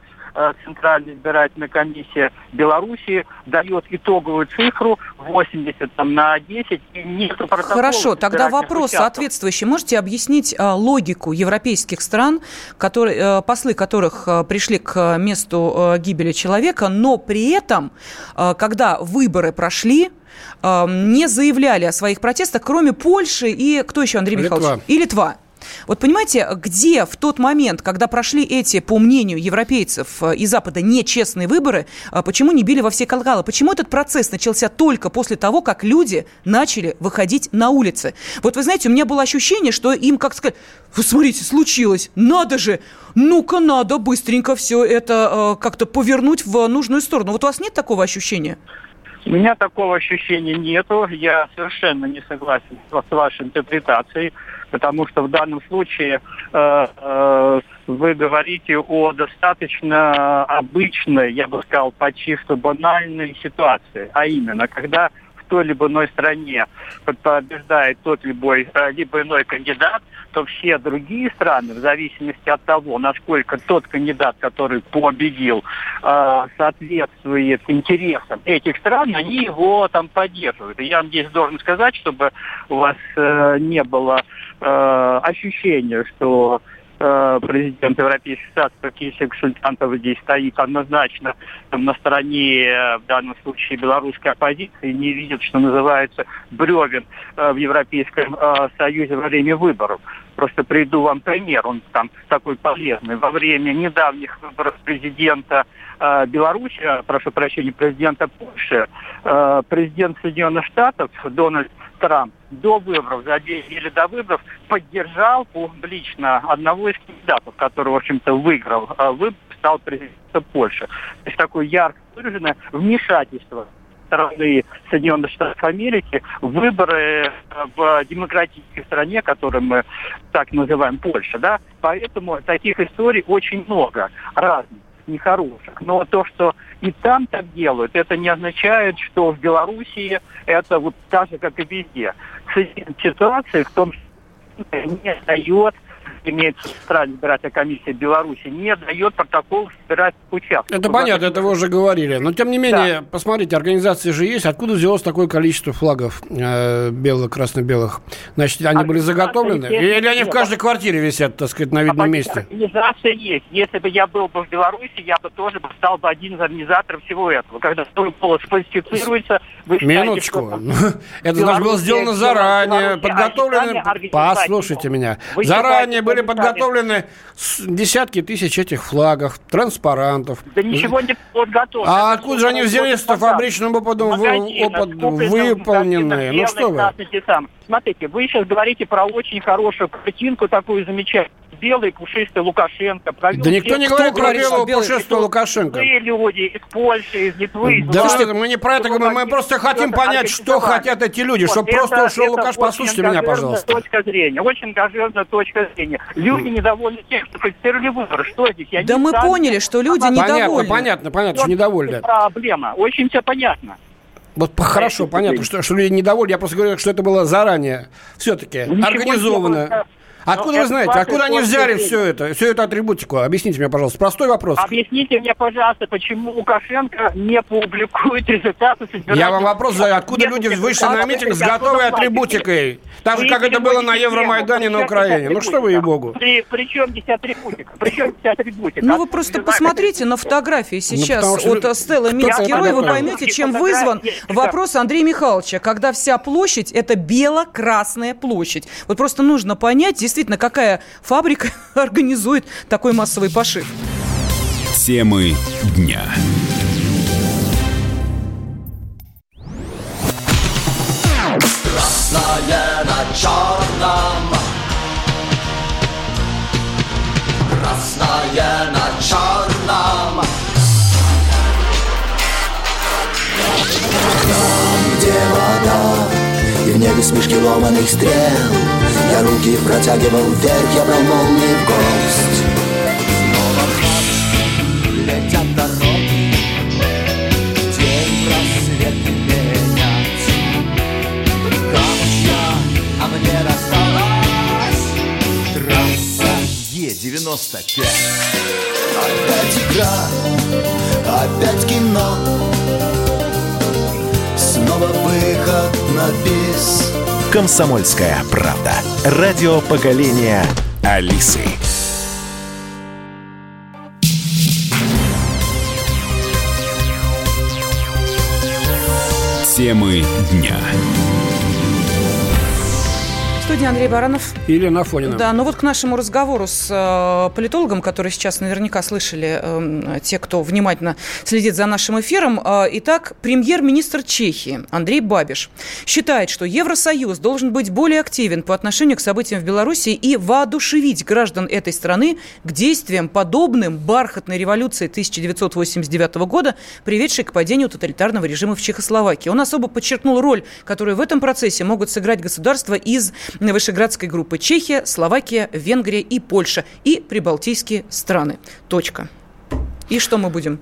Центральная избирательная комиссия Беларуси дает итоговую цифру 80 там, на 10 и нет протокола. Хорошо, тогда вопрос участков. соответствующий. Можете объяснить а, логику европейских стран, которые, а, послы которых пришли к месту гибели человека, но при этом, когда выборы прошли, не заявляли о своих протестах, кроме Польши и кто еще, Андрей Литва. Михайлович? И Литва. Вот понимаете, где в тот момент, когда прошли эти, по мнению европейцев э, и Запада, нечестные выборы, э, почему не били во все колокола? Почему этот процесс начался только после того, как люди начали выходить на улицы? Вот вы знаете, у меня было ощущение, что им, как сказать, вы смотрите, случилось, надо же, ну-ка надо быстренько все это э, как-то повернуть в нужную сторону. Вот у вас нет такого ощущения? У меня такого ощущения нету. Я совершенно не согласен с вашей интерпретацией потому что в данном случае э, э, вы говорите о достаточно обычной, я бы сказал, почти что банальной ситуации, а именно, когда той либо иной стране побеждает тот либо, э, либо иной кандидат, то все другие страны, в зависимости от того, насколько тот кандидат, который победил, э, соответствует интересам этих стран, они его там поддерживают. И я здесь должен сказать, чтобы у вас э, не было ощущения, что Э, президент Европейских Штатов, каких консультантов здесь стоит однозначно там, на стороне, э, в данном случае, белорусской оппозиции, не видит, что называется, бревен э, в Европейском Союзе во время выборов. Просто приду вам пример, он там такой полезный. Во время недавних выборов президента э, Беларуси, прошу прощения, президента Польши, э, президент Соединенных Штатов Дональд Трамп до выборов, за две недели до выборов, поддержал публично одного из кандидатов, который, в общем-то, выиграл э, выбор, стал президентом Польши. То есть такое ярко выраженное вмешательство стороны Соединенных Штатов Америки выборы э, в демократической стране, которую мы так называем Польша, да, поэтому таких историй очень много разных нехороших. Но то, что и там так делают, это не означает, что в Белоруссии это вот так же, как и везде. Ситуация в том, что не дает имеет Центральная избирательная комиссия Беларуси, не дает протокол избирательных участков. Это понятно, это вы уже говорили. Но, тем не менее, да. посмотрите, организации же есть. Откуда взялось такое количество флагов э, белых, красно-белых? Значит, они были заготовлены? Есть, Или они нет, в каждой квартире висят, так сказать, на видном месте? Организация есть. Если бы я был бы в Беларуси, я бы тоже стал бы один из организаторов всего этого. Когда свой голос фальсифицируется, вы считаете, Минуточку. Что... Это должно было сделано заранее, подготовлено. Послушайте меня. Заранее были подготовлены десятки тысяч этих флагов, транспарантов. Да ничего не подготовлено. А откуда же они взялись с фабричным опытом опыт выполненные? Ну что вы? Смотрите, вы сейчас говорите про очень хорошую картинку, такую замечательную белый пушистый Лукашенко. Провел да никто не говорит про белого пушистого Лукашенко. Люди из Польши, из Литвы. Из да, что мы не про это говорим, мы просто хотим понять, что хотят эти люди, вот, чтобы это, просто ушел Лукаш. Послушайте меня, пожалуйста. точка зрения, очень ангажированная точка зрения. Люди недовольны тем, что фальсифицировали выборы. Что здесь? Я да мы поняли, что люди недовольны. Понятно, понятно, понятно, что недовольны. Проблема, очень все понятно. Вот хорошо, понятно, что, что люди недовольны. Я просто говорю, что это было заранее все-таки организовано. Откуда вы знаете? Откуда они взяли все это, всю эту атрибутику? Объясните мне, пожалуйста. Простой вопрос. Объясните мне, пожалуйста, почему Лукашенко не публикует результаты Я вам вопрос задаю. Откуда люди вышли на митинг с готовой атрибутикой? Так же, как это было на Евромайдане на Украине. Ну что вы, ей-богу. При чем здесь атрибутика? При чем здесь атрибутика? Ну вы просто посмотрите на фотографии ну, сейчас от Стелла Митцгерой, вы поймете, чем вызван вопрос Андрея Михайловича, когда вся площадь – это бело-красная площадь. Вот просто нужно понять, здесь действительно, какая фабрика организует такой массовый пошив? Темы дня. Красное на черном Красное на черном Там, где вода небе смешки ломаных стрел. Я руки протягивал вверх, я брал молнии в гость. Снова летят дороги День рассвет менять Камушья, а мне досталась Трасса Е-95 Опять игра, опять кино. Снова выход на бис. Комсомольская правда. Радио поколения Алисы. Темы дня студии Андрей Баранов. И Елена Афонина. Да, ну вот к нашему разговору с э, политологом, который сейчас наверняка слышали э, те, кто внимательно следит за нашим эфиром. Э, итак, премьер-министр Чехии Андрей Бабиш считает, что Евросоюз должен быть более активен по отношению к событиям в Беларуси и воодушевить граждан этой страны к действиям, подобным бархатной революции 1989 года, приведшей к падению тоталитарного режима в Чехословакии. Он особо подчеркнул роль, которую в этом процессе могут сыграть государства из Вышеградской группы Чехия, Словакия, Венгрия и Польша и прибалтийские страны. Точка. И что мы будем?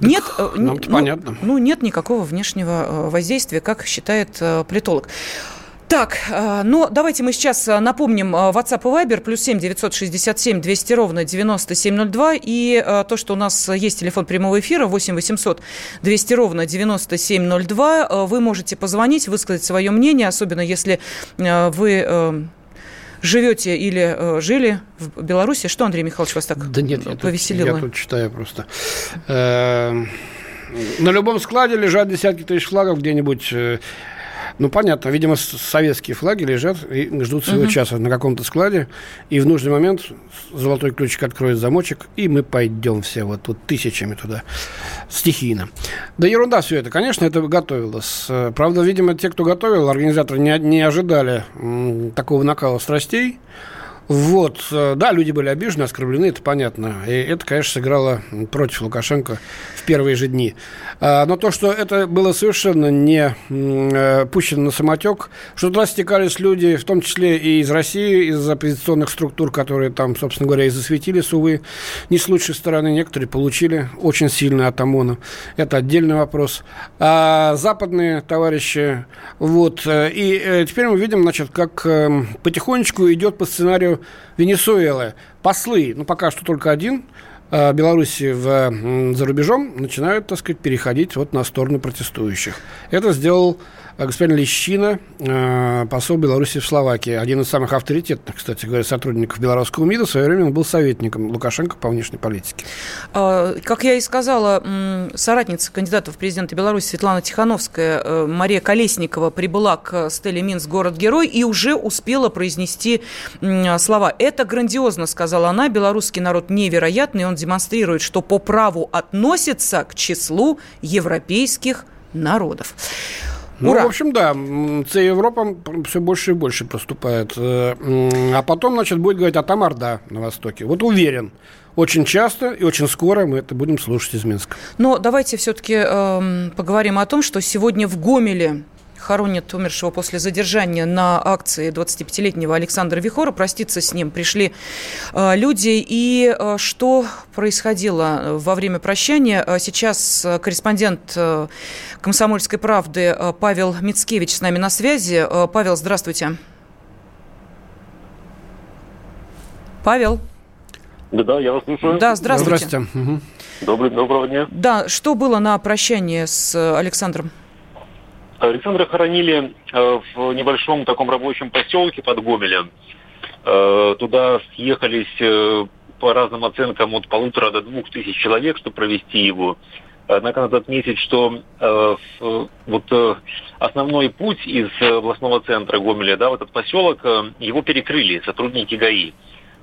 Нет, э, ну, понятно. Ну, нет никакого внешнего э, воздействия, как считает э, политолог. Так, ну давайте мы сейчас напомним WhatsApp и Viber, плюс 7 967 200 ровно 9702, и то, что у нас есть телефон прямого эфира 8 800 200 ровно 9702, вы можете позвонить, высказать свое мнение, особенно если вы живете или э, жили в Беларуси. Что, Андрей Михайлович, вас так да нет, повеселило? Я тут, я тут читаю просто. Э, на любом складе лежат десятки тысяч флагов где-нибудь ну, понятно, видимо, советские флаги лежат и ждут своего угу. часа на каком-то складе, и в нужный момент золотой ключик откроет замочек, и мы пойдем все вот тут тысячами туда, стихийно. Да ерунда все это, конечно, это готовилось. Правда, видимо, те, кто готовил, организаторы не, не ожидали м, такого накала страстей, вот, э, да, люди были обижены, оскорблены, это понятно. И это, конечно, сыграло против Лукашенко в первые же дни. А, но то, что это было совершенно не э, пущено на самотек, что туда стекались люди, в том числе и из России, из оппозиционных структур, которые там, собственно говоря, и засветились, увы, не с лучшей стороны. Некоторые получили очень сильно от ОМОНа. Это отдельный вопрос. А западные товарищи, вот, э, и теперь мы видим, значит, как потихонечку идет по сценарию Венесуэлы, послы, ну, пока что только один, э, Беларуси в, за рубежом начинают, так сказать, переходить вот на сторону протестующих. Это сделал господин Лещина, э, посол Беларуси в Словакии, один из самых авторитетных, кстати говоря, сотрудников белорусского МИДа, в свое время он был советником Лукашенко по внешней политике. А, как я и сказала, соратница кандидата в президенты Беларуси Светлана Тихановская, э, Мария Колесникова, прибыла к Стелле Минск, город-герой, и уже успела произнести слова. «Это грандиозно», сказала она, «белорусский народ невероятный, он демонстрирует, что по праву относится к числу европейских народов». Ну, Ура. в общем, да, С Европа все больше и больше проступает. Э, а потом, значит, будет говорить, а там Орда на Востоке. Вот уверен, очень часто и очень скоро мы это будем слушать из Минска. Но давайте все-таки э, эм, поговорим о том, что сегодня в Гомеле хоронят умершего после задержания на акции 25-летнего Александра Вихора. Проститься с ним пришли э, люди. И э, что происходило во время прощания? Э, сейчас корреспондент «Комсомольской правды» Павел Мицкевич с нами на связи. Павел, здравствуйте. Павел. Да, да, я вас слушаю. Да, здравствуйте. Здравствуйте. Добрый, доброго дня. Да, что было на прощании с Александром? Александра хоронили э, в небольшом таком рабочем поселке под Гомелем. Э, туда съехались э, по разным оценкам от полутора до двух тысяч человек, чтобы провести его. Однако надо отметить, что вот основной путь из областного центра Гомеля, да, в этот поселок, его перекрыли сотрудники ГАИ.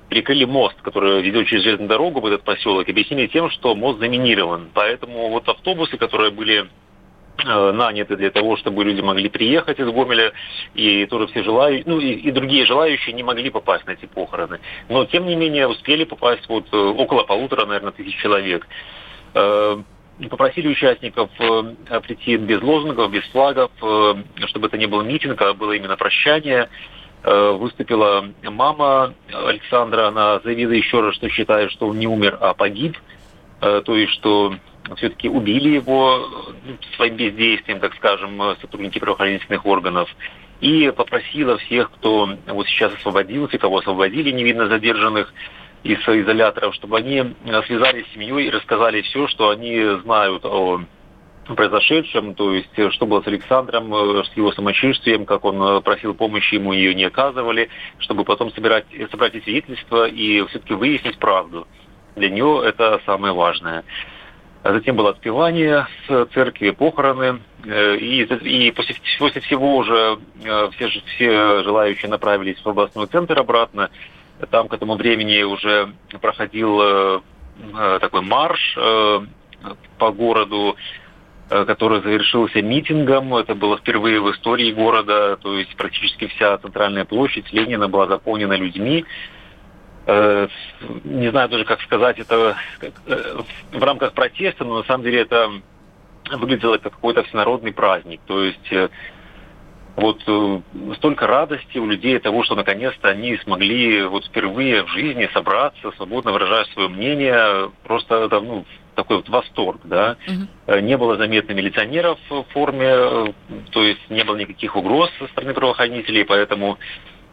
Перекрыли мост, который ведет через железную дорогу в этот поселок, объяснили тем, что мост заминирован. Поэтому вот автобусы, которые были наняты для того, чтобы люди могли приехать из Гомеля, и тоже все желающие, ну и, и другие желающие не могли попасть на эти похороны. Но, тем не менее, успели попасть вот э, около полутора, наверное, тысяч человек. Э, попросили участников прийти без лозунгов, без флагов, чтобы это не был митинг, а было именно прощание. Выступила мама Александра, она заявила еще раз, что считает, что он не умер, а погиб. То есть, что все-таки убили его своим бездействием, так скажем, сотрудники правоохранительных органов. И попросила всех, кто вот сейчас освободился, кого освободили невидно задержанных из изоляторов, чтобы они связались с семьей и рассказали все, что они знают о произошедшем, то есть что было с Александром, с его самочувствием, как он просил помощи, ему ее не оказывали, чтобы потом собирать, собрать свидетельства и все-таки выяснить правду. Для нее это самое важное. А затем было отпевание с церкви, похороны. Э, и, и после, после всего уже э, все, все желающие направились в областной центр обратно. Там к этому времени уже проходил э, такой марш по городу, который завершился митингом. Это было впервые в истории города. То есть практически вся центральная площадь Ленина была заполнена людьми. Э, не знаю даже, как сказать это э, в рамках протеста, но на самом деле это выглядело как какой-то всенародный праздник. То есть э, вот столько радости у людей от того, что наконец-то они смогли вот впервые в жизни собраться, свободно выражая свое мнение, просто это, ну, такой вот восторг, да. Угу. Не было заметно милиционеров в форме, то есть не было никаких угроз со стороны правоохранителей, поэтому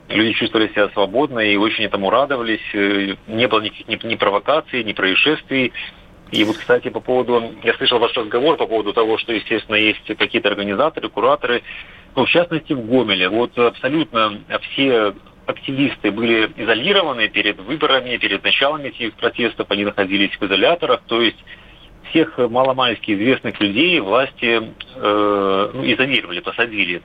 Люди чувствовали себя свободно и очень этому радовались. Э, не было никаких ни, ни провокаций, ни происшествий. И вот, кстати, по поводу, я слышал ваш разговор по поводу того, что, естественно, есть какие-то организаторы, кураторы, ну, в частности, в Гомеле. Вот абсолютно все активисты были изолированы перед выборами, перед началом этих протестов, они находились в изоляторах, то есть всех маломальски известных людей власти э, ну, изолировали, посадили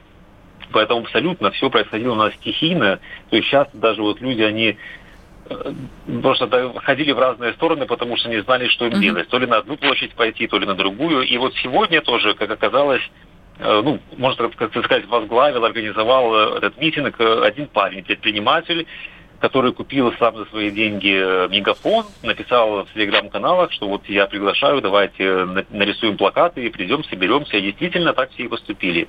Поэтому абсолютно все происходило у нас стихийно. То есть сейчас даже вот люди, они э, просто ходили в разные стороны, потому что не знали, что им делать. То ли на одну площадь пойти, то ли на другую. И вот сегодня тоже, как оказалось, э, ну, можно как сказать, возглавил, организовал э, этот митинг один парень, предприниматель, который купил сам за свои деньги мегафон, написал в телеграм-каналах, что вот я приглашаю, давайте нарисуем плакаты и придем, соберемся. И действительно так все и поступили.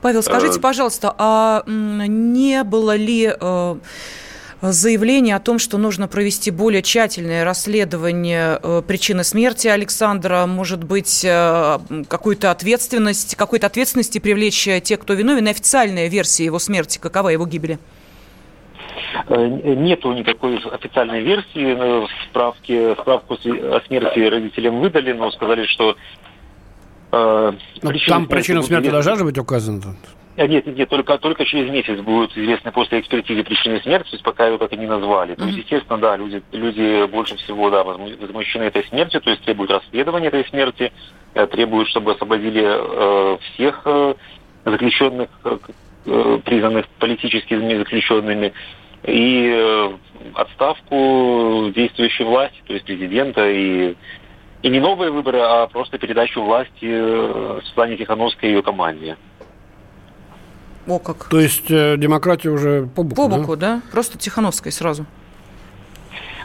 Павел, скажите, э, пожалуйста, а не было ли э, заявление о том, что нужно провести более тщательное расследование э, причины смерти Александра, может быть, какую-то ответственность, какой-то ответственности привлечь тех, кто виновен, официальная версия его смерти, какова его гибели? Нету никакой официальной версии, справки, справку о смерти родителям выдали, но сказали, что но ну, там причина смерти должна же быть указана? Нет, нет, нет, только, только через месяц будут известны после экспертизы причины смерти, то есть пока ее так и не назвали. Mm-hmm. То есть, естественно, да, люди, люди больше всего, да, возмущены этой смертью, то есть требуют расследования этой смерти, э, требуют, чтобы освободили э, всех э, заключенных, э, э признанных политическими заключенными, и э, отставку действующей власти, то есть президента и и не новые выборы, а просто передачу власти э, Светлане Тихановской и ее команде. О, как. То есть э, демократия уже по боку, По боку, да? да? Просто Тихановской сразу.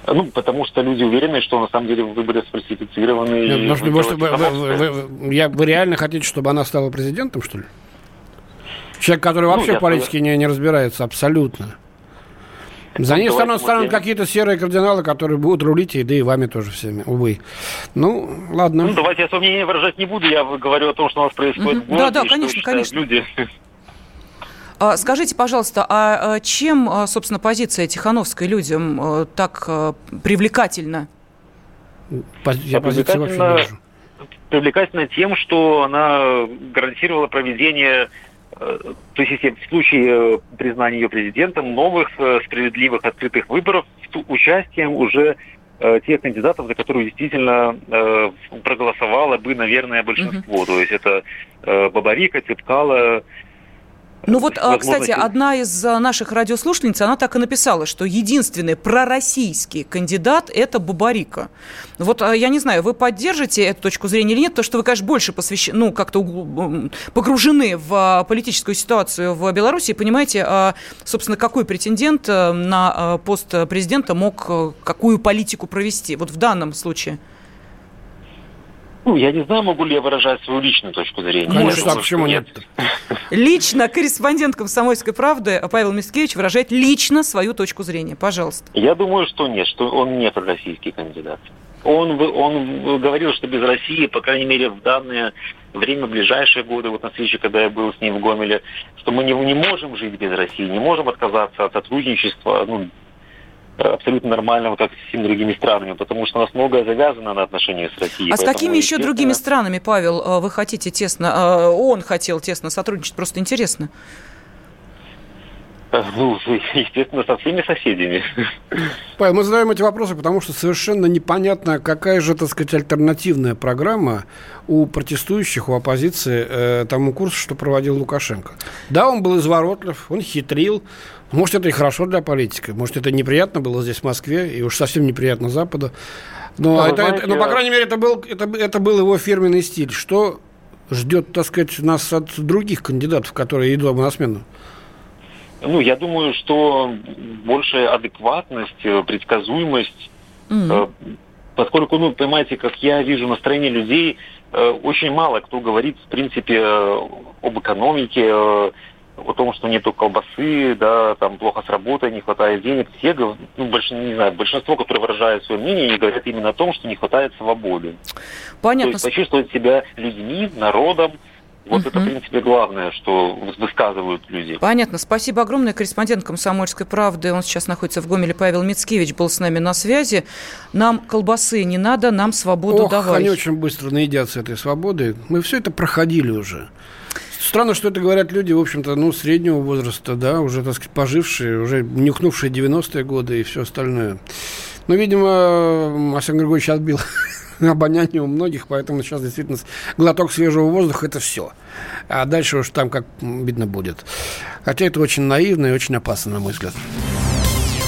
Ну, потому что люди уверены, что на самом деле выборы сфальсифицированы. Нет, может, может, вы, вы, вы, вы, я, вы реально хотите, чтобы она стала президентом, что ли? Человек, который ну, вообще в политике не, не разбирается абсолютно. За ней станут, станут какие-то серые кардиналы, которые будут рулить, и да и вами тоже всеми, увы. Ну, ладно. Ну, давайте я свое мнение выражать не буду, я говорю о том, что у нас происходит угу. в городе, Да, да, конечно, конечно. Люди. А, скажите, пожалуйста, а, а чем, а, собственно, позиция Тихановской людям так привлекательна? Я позицию вообще не вижу. Привлекательна тем, что она гарантировала проведение то есть если в случае э, признания ее президентом новых э, справедливых открытых выборов с участием уже тех кандидатов, за которые действительно проголосовало бы, наверное, большинство. Угу. То есть это Бабарика, Цепкала, ну вот, а, кстати, одна из а, наших радиослушательниц, она так и написала, что единственный пророссийский кандидат – это Бабарика. Вот а, я не знаю, вы поддержите эту точку зрения или нет, то что вы, конечно, больше посвящены, ну, как-то погружены в политическую ситуацию в Беларуси и понимаете, собственно, какой претендент на пост президента мог какую политику провести вот в данном случае – я не знаю, могу ли я выражать свою личную точку зрения. Конечно, а почему нет? Лично корреспондент «Комсомольской правды» Павел Мискевич выражает лично свою точку зрения. Пожалуйста. Я думаю, что нет, что он не российский кандидат. Он, он говорил, что без России, по крайней мере, в данное время, в ближайшие годы, вот на встрече, когда я был с ним в Гомеле, что мы не, не можем жить без России, не можем отказаться от сотрудничества, ну, абсолютно нормального, как с всеми другими странами, потому что у нас многое завязано на отношениях с Россией. А с какими еще другими странами, Павел, э, вы хотите тесно, э, он хотел тесно сотрудничать? Просто интересно. Э, ну, естественно, со всеми соседями. Павел, мы задаем эти вопросы, потому что совершенно непонятно, какая же, так сказать, альтернативная программа у протестующих, у оппозиции э, тому курсу, что проводил Лукашенко. Да, он был изворотлив, он хитрил, может, это и хорошо для политика, может, это неприятно было здесь, в Москве, и уж совсем неприятно Западу. Но, ну, это, знаете, это, но по крайней мере, это был, это, это был его фирменный стиль. Что ждет, так сказать, нас от других кандидатов, которые идут на смену? Ну, я думаю, что большая адекватность, э, предсказуемость, mm-hmm. поскольку, ну, понимаете, как я вижу настроение людей, э, очень мало кто говорит, в принципе, об экономике, о том, что нету колбасы, да, там плохо с работой, не хватает денег. Все, ну, больш, не знаю, большинство, которые выражают свое мнение, они говорят именно о том, что не хватает свободы. Понятно. То есть почувствовать себя людьми, народом, вот угу. это, в принципе, главное, что высказывают люди. Понятно. Спасибо огромное. Корреспондент «Комсомольской правды». Он сейчас находится в Гомеле. Павел Мицкевич был с нами на связи. Нам колбасы не надо, нам свободу Ох, давай. они очень быстро наедятся этой свободы. Мы все это проходили уже. Странно, что это говорят люди, в общем-то, ну, среднего возраста, да, уже, так сказать, пожившие, уже нюхнувшие 90-е годы и все остальное. Но, видимо, Александр Григорьевич отбил обоняние у многих, поэтому сейчас действительно глоток свежего воздуха – это все. А дальше уж там как видно будет. Хотя это очень наивно и очень опасно, на мой взгляд.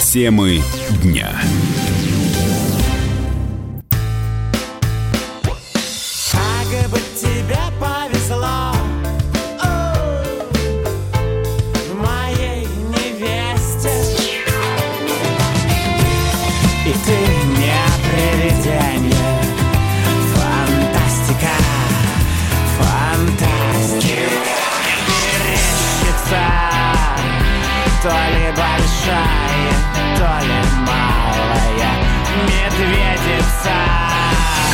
Темы дня.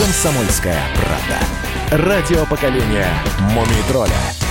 Комсомольская правда. Радио поколения Мумий тролля.